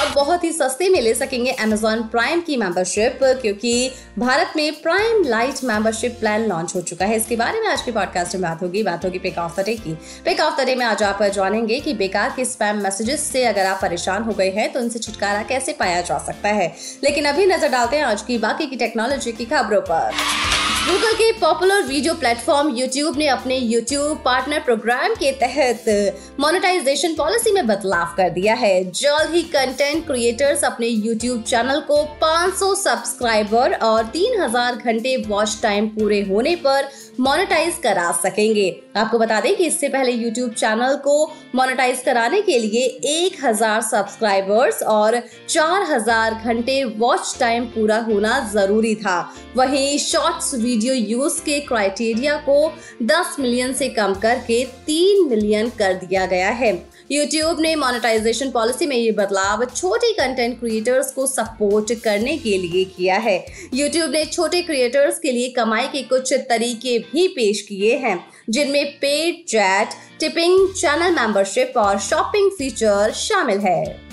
अब बहुत ही सस्ते में ले सकेंगे Amazon प्राइम की मेंबरशिप क्योंकि भारत में prime lite membership plan launch हो चुका है। इसके बारे में आज के पॉडकास्ट में बात होगी। बात होगी पिक ऑफ़ द डे की। पिक ऑफ़ द डे में आज आप जानेंगे कि बेकार के स्पैम मैसेजेस से अगर आप परेशान हो गए हैं तो उनसे छुटकारा कैसे पाया जा सकता है। लेकिन अभी नज़र डालते हैं आज की बाकी की टेक्नोलॉजी की खबरों पर। गूगल के पॉपुलर वीडियो प्लेटफॉर्म यूट्यूब ने अपने यूट्यूब पार्टनर प्रोग्राम के तहत मोनेटाइजेशन पॉलिसी में बदलाव कर दिया है। जल्द ही कंटेंट क्रिएटर्स अपने यूट्यूब चैनल को 500 सब्सक्राइबर और 3000 घंटे वॉच टाइम पूरे होने पर मोनेटाइज करा सकेंगे। आपको बता दें कि इससे पहले यूट्यूब चैनल को मोनेटाइज कराने के लिए 1000 सब्सक्राइबर्स और 4000 घंटे वॉच टाइम पूरा होना ज़रूरी था। वहीं शॉर्ट्स वीडियो यूज़ के क्राइटेरिया को 10 मिलियन से कम करके 3 मिलियन कर दिया गया है। YouTube ने मोनेटाइजेशन पॉलिसी में ये बदलाव छोटे कंटेंट क्रिएटर्स को सपोर्ट करने के लिए किया है। YouTube ने छोटे क्रिएटर्स के लिए कमाई के कुछ तरीके भी पेश किए हैं, जिनमें paid chat tipping channel membership और शॉपिंग फीचर शामिल है।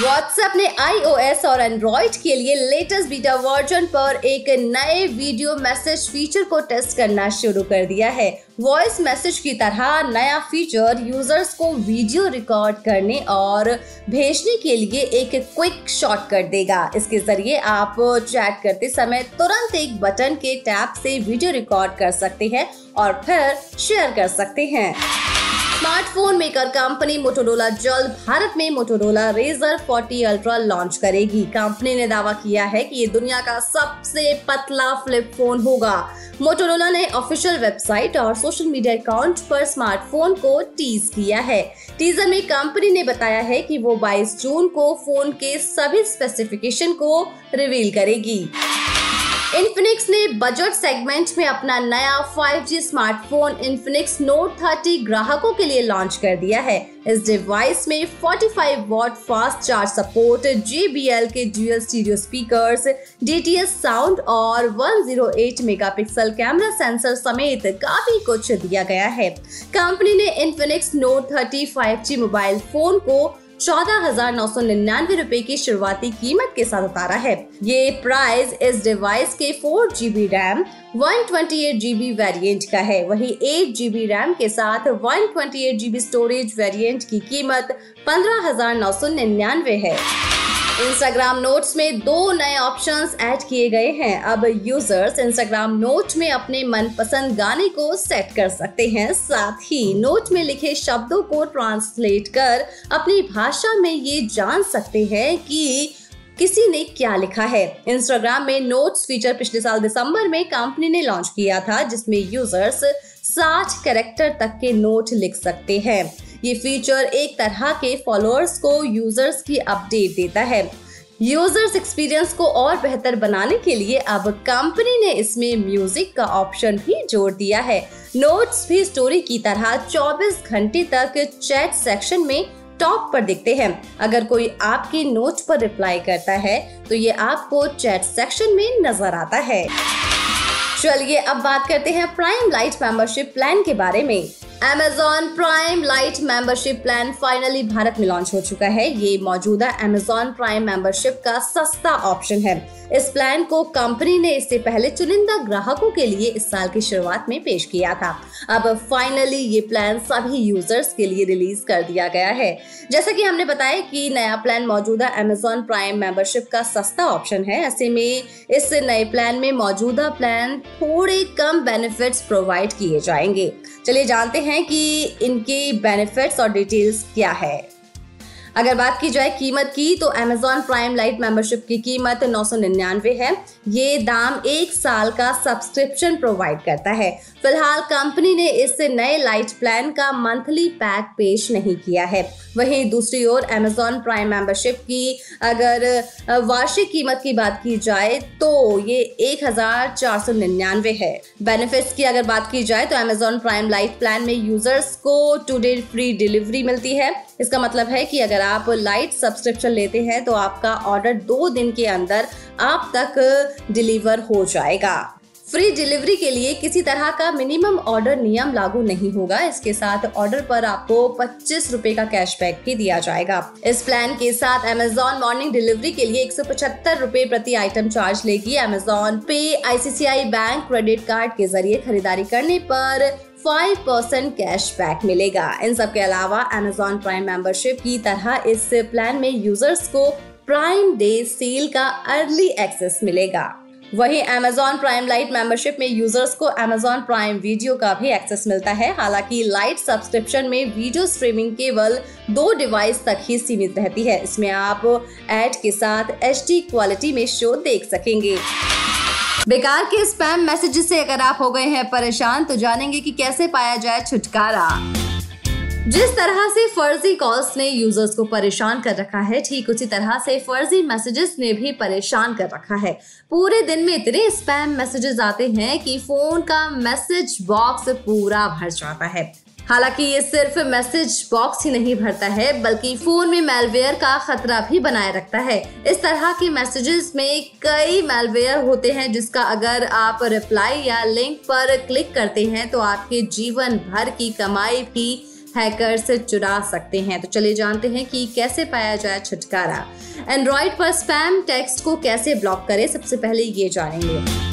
व्हाट्सएप ने iOS और एंड्रॉइड के लिए लेटेस्ट बीटा वर्जन पर एक नए वीडियो मैसेज फीचर को टेस्ट करना शुरू कर दिया है। वॉइस मैसेज की तरह नया फीचर यूज़र्स को वीडियो रिकॉर्ड करने और भेजने के लिए एक क्विक शॉट कर देगा। इसके ज़रिए आप चैट करते समय तुरंत एक बटन के टैप से वीडियो रिकॉर्ड कर सकते हैं और फिर शेयर कर सकते हैं। स्मार्टफ़ोन मेकर कंपनी मोटोरोला जल्द भारत में मोटोरोला रेजर 40 अल्ट्रा लॉन्च करेगी। कंपनी ने दावा किया है कि ये दुनिया का सबसे पतला फ्लिप फ़ोन होगा। मोटोरोला ने ऑफिशियल वेबसाइट और सोशल मीडिया अकाउंट पर स्मार्टफ़ोन को टीज किया है। टीजर में कंपनी ने बताया है कि वो 22 जून को फ़ोन के सभी स्पेसिफिकेशन को रिवील करेगी। इन्फिनिक्स ने बजट सेगमेंट में अपना नया 5G स्मार्टफ़ोन इन्फिनिक्स नोट 30 ग्राहकों के लिए लॉन्च कर दिया है। इस डिवाइस में 45 watt fast charge support JBL के dual stereo speakers DTS sound और 108 मेगापिक्सल कैमरा सेंसर समेत काफ़ी कुछ दिया गया है। कंपनी ने Infinix note 30 5G mobile phone को चौदह हज़ार नौ सौ निन्यानवे रूपए की शुरुआती कीमत के साथ उतारा है। ये प्राइस इस डिवाइस के four GB RAM one twenty eight GB variant का है। वही एट जीबी रैम के साथ one twenty eight GB storage variant की कीमत पंद्रह हज़ार नौ सौ निन्यानवे है। इंस्टाग्राम नोट्स में दो नए ऑप्शंस ऐड किए गए हैं। अब यूज़र्स इंस्टाग्राम नोट में अपने मनपसंद गाने को सेट कर सकते हैं। साथ ही नोट में लिखे शब्दों को ट्रांसलेट कर अपनी भाषा में ये जान सकते हैं कि किसी ने क्या लिखा है। इंस्टाग्राम में नोट्स फीचर पिछले साल दिसंबर में कंपनी ने लॉन्च किया था, जिसमें यूज़र्स 60 कैरेक्टर तक के नोट लिख सकते हैं। ये फीचर एक तरह के फॉलोअर्स को यूज़र्स की अपडेट देता है। यूज़र्स एक्सपीरियंस को और बेहतर बनाने के लिए अब कंपनी ने इसमें म्यूज़िक का ऑप्शन भी जोड़ दिया है। नोट्स भी स्टोरी की तरह 24 घंटे तक चैट सेक्शन में टॉप पर दिखते हैं। अगर कोई आपके नोट पर रिप्लाई करता है तो ये आपको चैट सेक्शन में नज़र आता है। चलिए अब बात करते हैं प्राइम लाइट मेंबरशिप प्लान के बारे में। Amazon prime lite membership plan finally Bharat में लॉन्च हो चुका है। ये मौजूदा Amazon प्राइम मेंबरशिप का सस्ता ऑप्शन है। इस प्लान को कंपनी ने इससे पहले चुनिंदा ग्राहकों के लिए इस साल की शुरुआत में पेश किया था। अब फाइनली ये प्लान सभी यूज़र्स के लिए रिलीज़ कर दिया गया है। जैसा कि हमने बताया कि नया प्लान मौजूदा Amazon प्राइम मेंबरशिप का सस्ता ऑप्शन है। ऐसे में इस नए प्लान में मौजूदा प्लान थोड़े कम बेनिफिट्स प्रोवाइड किए जाएँगे। चलिए जानते हैं कि इनके बेनिफिट्स और डिटेल्स क्या है। अगर बात की जाए कीमत की तो Amazon प्राइम लाइट मेंबरशिप की कीमत नौ सौ निन्यानवे है। ये दाम एक साल का सब्सक्रिप्शन प्रोवाइड करता है। फ़िलहाल कंपनी ने इस नए लाइट प्लान का मंथली पैक पेश नहीं किया है। वहीं दूसरी ओर Amazon प्राइम मेंबरशिप की अगर वार्षिक कीमत की बात की जाए तो ये एक हज़ार चार सौ निन्यानवे है। बेनिफिट्स की अगर बात की जाए तो Amazon प्राइम लाइट प्लान में यूज़र्स को टू डे फ्री डिलीवरी मिलती है। इसका मतलब है कि अगर आप लाइट सब्सक्रिप्शन लेते हैं तो आपका ऑर्डर दो दिन के अंदर आप तक डिलीवर हो जाएगा। फ्री डिलीवरी के लिए किसी तरह का मिनिमम ऑर्डर नियम लागू नहीं होगा। इसके साथ ऑर्डर पर आपको पच्चीस रूपए का कैशबैक भी दिया जाएगा। इस प्लान के साथ अमेजोन मॉर्निंग डिलीवरी के लिए एक सौ पचहत्तर रूपए प्रति आइटम चार्ज लेगी। अमेजोन पे आईसीसीआई बैंक क्रेडिट कार्ड के ज़रिए खरीदारी करने पर फाइव परसेंट कैश बैक मिलेगा। इन सब के अलावा अमेजोन प्राइम मेंबरशिप की तरह इस प्लान में यूज़र्स को प्राइम डे सेल का अर्ली एक्सेस मिलेगा। वहीं Amazon प्राइम लाइट मेंबरशिप में यूज़र्स को Amazon प्राइम वीडियो का भी एक्सेस मिलता है। हालाँकि लाइट सब्सक्रिप्शन में वीडियो स्ट्रीमिंग केवल दो डिवाइस तक ही सीमित रहती है। इसमें आप एड के साथ HD क्वालिटी में शो देख सकेंगे। बेकार के स्पैम मैसेजेस से अगर आप हो गए हैं परेशान तो जानेंगे कि कैसे पाया जाए छुटकारा। जिस तरह से फर्जी कॉल्स ने यूज़र्स को परेशान कर रखा है, ठीक उसी तरह से फर्जी मैसेजेस ने भी परेशान कर रखा है। पूरे दिन में इतने स्पैम मैसेजेस आते हैं कि फ़ोन का मैसेज बॉक्स पूरा भर जाता है। हालाँकि ये सिर्फ़ मैसेज बॉक्स ही नहीं भरता है, बल्कि फ़ोन में मेलवेयर का खतरा भी बनाए रखता है। इस तरह के मैसेजेस में कई मेलवेयर होते हैं, जिसका अगर आप रिप्लाई या लिंक पर क्लिक करते हैं तो आपके जीवन भर की कमाई भी हैकर से चुरा सकते हैं। तो चलिए जानते हैं कि कैसे पाया जाए छुटकारा। एंड्रॉइड पर स्पैम टेक्स्ट को कैसे ब्लॉक करें, सबसे पहले ये जानेंगे।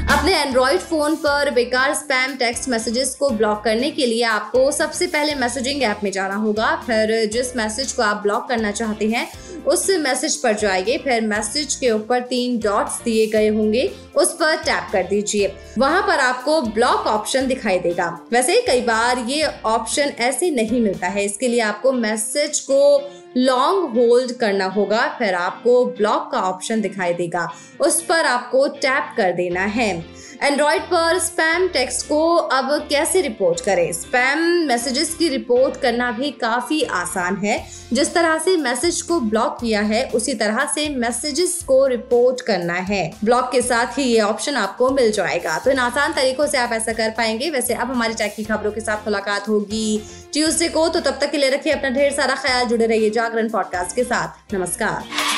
अपने एंड्रॉइड फ़ोन पर बेकार स्पैम टेक्स्ट मैसेजेस को ब्लॉक करने के लिए आपको सबसे पहले मैसेजिंग ऐप में जाना होगा। फिर जिस मैसेज को आप ब्लॉक करना चाहते हैं उस मैसेज पर जाइए फिर मैसेज के ऊपर तीन डॉट्स दिए गए होंगे। उस पर टैप कर दीजिए। वहाँ पर आपको ब्लॉक ऑप्शन दिखाई देगा। वैसे कई बार ये ऑप्शन ऐसे नहीं मिलता है। इसके लिए आपको मैसेज को लॉन्ग होल्ड करना होगा। फिर आपको ब्लॉक का ऑप्शन दिखाई देगा। उस पर आपको टैप कर देना है। एंड्रॉइड पर स्पैम टेक्स्ट को अब कैसे रिपोर्ट करें? स्पैम मैसेजेस की रिपोर्ट करना भी काफ़ी आसान है। जिस तरह से मैसेज को ब्लॉक किया है, उसी तरह से मैसेजेस को रिपोर्ट करना है। ब्लॉक के साथ ही ये ऑप्शन आपको मिल जाएगा। तो इन आसान तरीकों से आप ऐसा कर पाएँगे। वैसे अब हमारी टैक की खबरों के साथ मुलाकात होगी ट्यूसडे को। तो तब तक के लिए रखिए अपना ढेर सारा ख्याल। जुड़े रहिए जागरण पॉडकास्ट के साथ। नमस्कार।